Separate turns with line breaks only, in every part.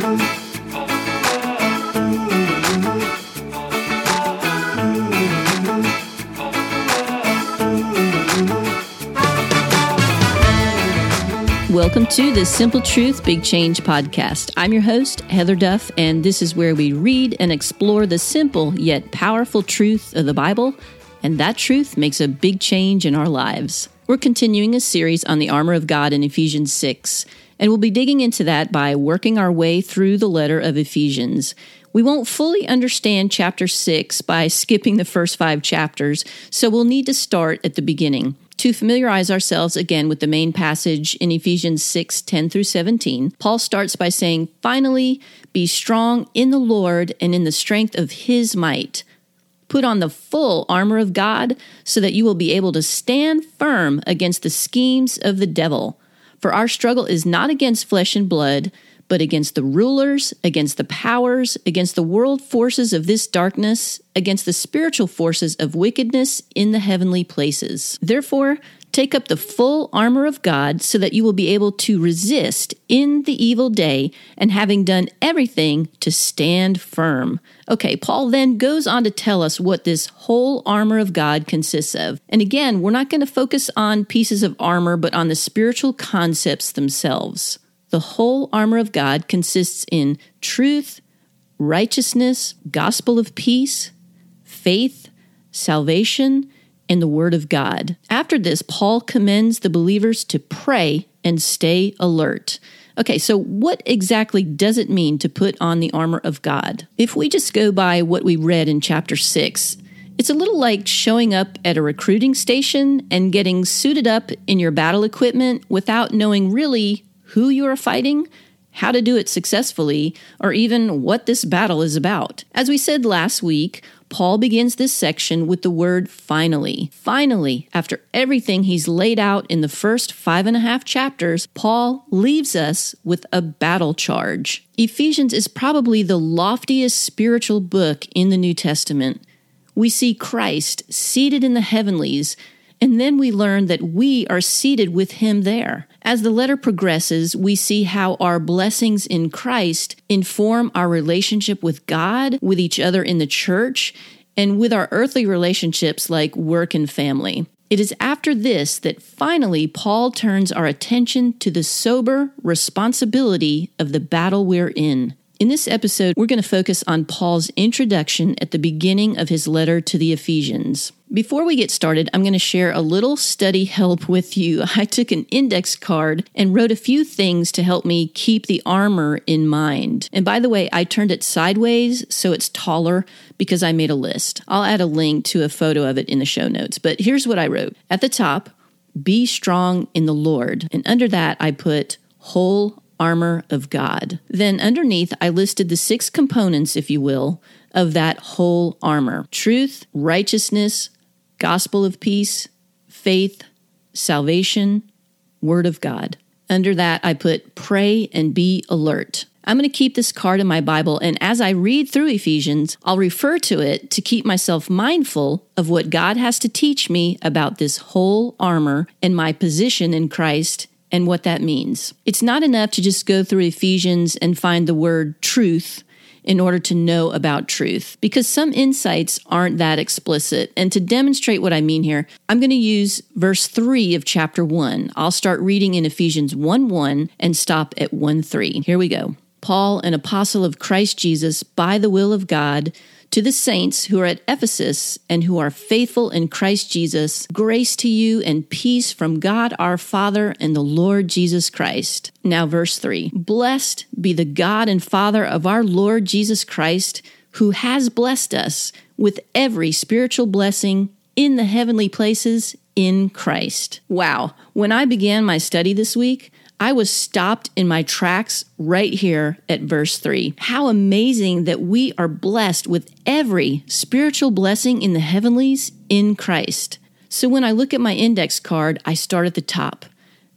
Welcome to the Simple Truth Big Change podcast. I'm your host, Heather Duff, and this is where we read and explore the simple yet powerful truth of the Bible, and that truth makes a big change in our lives. We're continuing a series on the armor of God in Ephesians 6, and we'll be digging into that by working our way through the letter of Ephesians. We won't fully understand chapter 6 by skipping the first five chapters, so we'll need to start at the beginning. To familiarize ourselves again with the main passage in Ephesians 6 10 through 17, Paul starts by saying, Finally, be strong in the Lord and in the strength of his might. Put on the full armor of God so that you will be able to stand firm against the schemes of the devil. For our struggle is not against flesh and blood but against the rulers, against the powers, against the world forces of this darkness, against the spiritual forces of wickedness in the heavenly places. Therefore, take up the full armor of God so that you will be able to resist in the evil day, and having done everything, to stand firm. Okay, Paul then goes on to tell us what this whole armor of God consists of. And again, we're not going to focus on pieces of armor, but on the spiritual concepts themselves. The whole armor of God consists in truth, righteousness, gospel of peace, faith, salvation, and the word of God. After this, Paul commends the believers to pray and stay alert. Okay, so what exactly does it mean to put on the armor of God? If we just go by what we read in chapter 6, it's a little like showing up at a recruiting station and getting suited up in your battle equipment without knowing really who you are fighting, how to do it successfully, or even what this battle is about. As we said last week, Paul begins this section with the word finally. Finally, after everything he's laid out in the first five and a half chapters, Paul leaves us with a battle charge. Ephesians is probably the loftiest spiritual book in the New Testament. We see Christ seated in the heavenlies and then we learn that we are seated with him there. As the letter progresses, we see how our blessings in Christ inform our relationship with God, with each other in the church, and with our earthly relationships like work and family. It is after this that finally Paul turns our attention to the sober responsibility of the battle we're in. In this episode, we're going to focus on Paul's introduction at the beginning of his letter to the Ephesians. Before we get started, I'm going to share a little study help with you. I took an index card and wrote a few things to help me keep the armor in mind. And by the way, I turned it sideways so it's taller because I made a list. I'll add a link to a photo of it in the show notes. But here's what I wrote At the top, be strong in the Lord. And under that, I put whole armor of God. Then underneath, I listed the six components, if you will, of that whole armor truth, righteousness, gospel of peace, faith, salvation, word of God. Under that, I put pray and be alert. I'm going to keep this card in my Bible, and as I read through Ephesians, I'll refer to it to keep myself mindful of what God has to teach me about this whole armor and my position in Christ and what that means. It's not enough to just go through Ephesians and find the word truth in order to know about truth because some insights aren't that explicit. And to demonstrate what I mean here, I'm going to use verse 3 of chapter 1. I'll start reading in Ephesians 1 1 and stop at 1 3. Here we go. Paul, an apostle of Christ Jesus, by the will of God, to the saints who are at Ephesus and who are faithful in Christ Jesus, grace to you and peace from God our Father and the Lord Jesus Christ. Now, verse 3 Blessed be the God and Father of our Lord Jesus Christ, who has blessed us with every spiritual blessing in the heavenly places in Christ. Wow. When I began my study this week, I was stopped in my tracks right here at verse 3. How amazing that we are blessed with every spiritual blessing in the heavenlies in Christ. So when I look at my index card, I start at the top.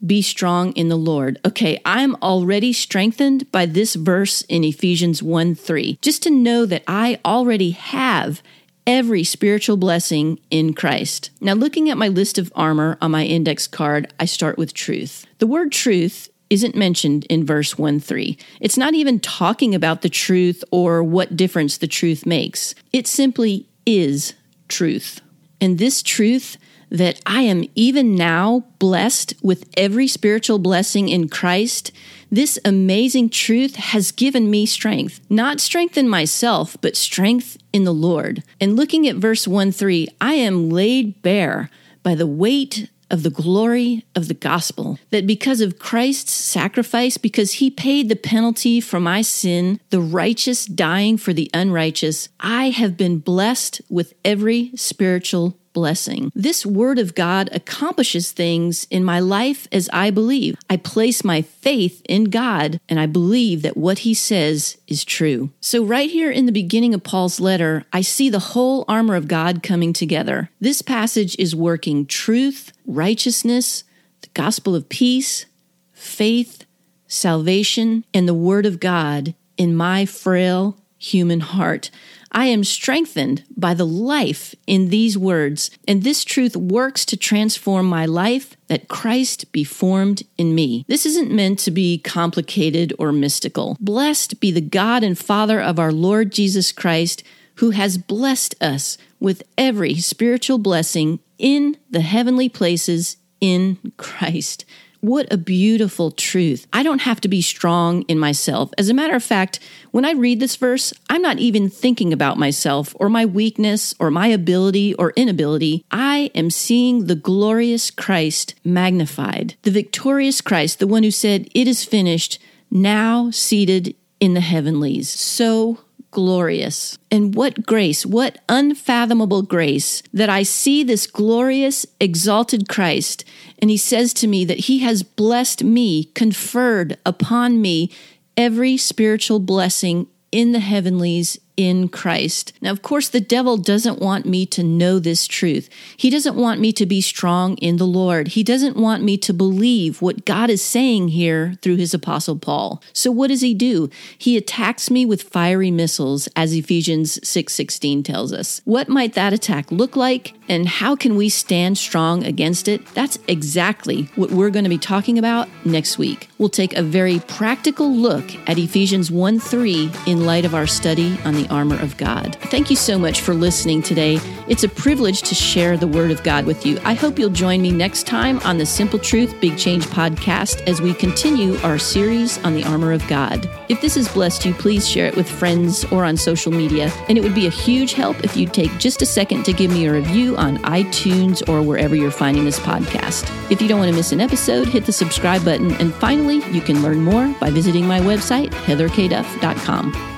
Be strong in the Lord. Okay, I'm already strengthened by this verse in Ephesians 1 3. Just to know that I already have every spiritual blessing in Christ. Now, looking at my list of armor on my index card, I start with truth. The word truth isn't mentioned in verse 1 3. It's not even talking about the truth or what difference the truth makes. It simply is truth. And this truth that I am even now blessed with every spiritual blessing in Christ, this amazing truth has given me strength. Not strength in myself, but strength in the Lord. And looking at verse 1 3, I am laid bare by the weight of the glory of the gospel. That because of Christ's sacrifice, because he paid the penalty for my sin, the righteous dying for the unrighteous, I have been blessed with every spiritual blessing. This word of God accomplishes things in my life as I believe. I place my faith in God and I believe that what he says is true. So, right here in the beginning of Paul's letter, I see the whole armor of God coming together. This passage is working truth, righteousness, the gospel of peace, faith, salvation, and the word of God in my frail human heart. I am strengthened by the life in these words, and this truth works to transform my life that Christ be formed in me. This isn't meant to be complicated or mystical. Blessed be the God and Father of our Lord Jesus Christ, who has blessed us with every spiritual blessing in the heavenly places in Christ. What a beautiful truth. I don't have to be strong in myself. As a matter of fact, when I read this verse, I'm not even thinking about myself or my weakness or my ability or inability. I am seeing the glorious Christ magnified, the victorious Christ, the one who said, It is finished, now seated in the heavenlies. So glorious. And what grace, what unfathomable grace that I see this glorious, exalted Christ. And he says to me that he has blessed me, conferred upon me every spiritual blessing in the heavenlies in Christ. Now, of course, the devil doesn't want me to know this truth. He doesn't want me to be strong in the Lord. He doesn't want me to believe what God is saying here through his apostle Paul. So what does he do? He attacks me with fiery missiles as Ephesians 6:16 tells us. What might that attack look like and how can we stand strong against it? That's exactly what we're going to be talking about next week. We'll take a very practical look at Ephesians 1:3 in light of our study on the the armor of God. Thank you so much for listening today. It's a privilege to share the Word of God with you. I hope you'll join me next time on the Simple Truth Big Change podcast as we continue our series on the armor of God. If this has blessed you, please share it with friends or on social media. And it would be a huge help if you'd take just a second to give me a review on iTunes or wherever you're finding this podcast. If you don't want to miss an episode, hit the subscribe button. And finally, you can learn more by visiting my website, heatherkduff.com.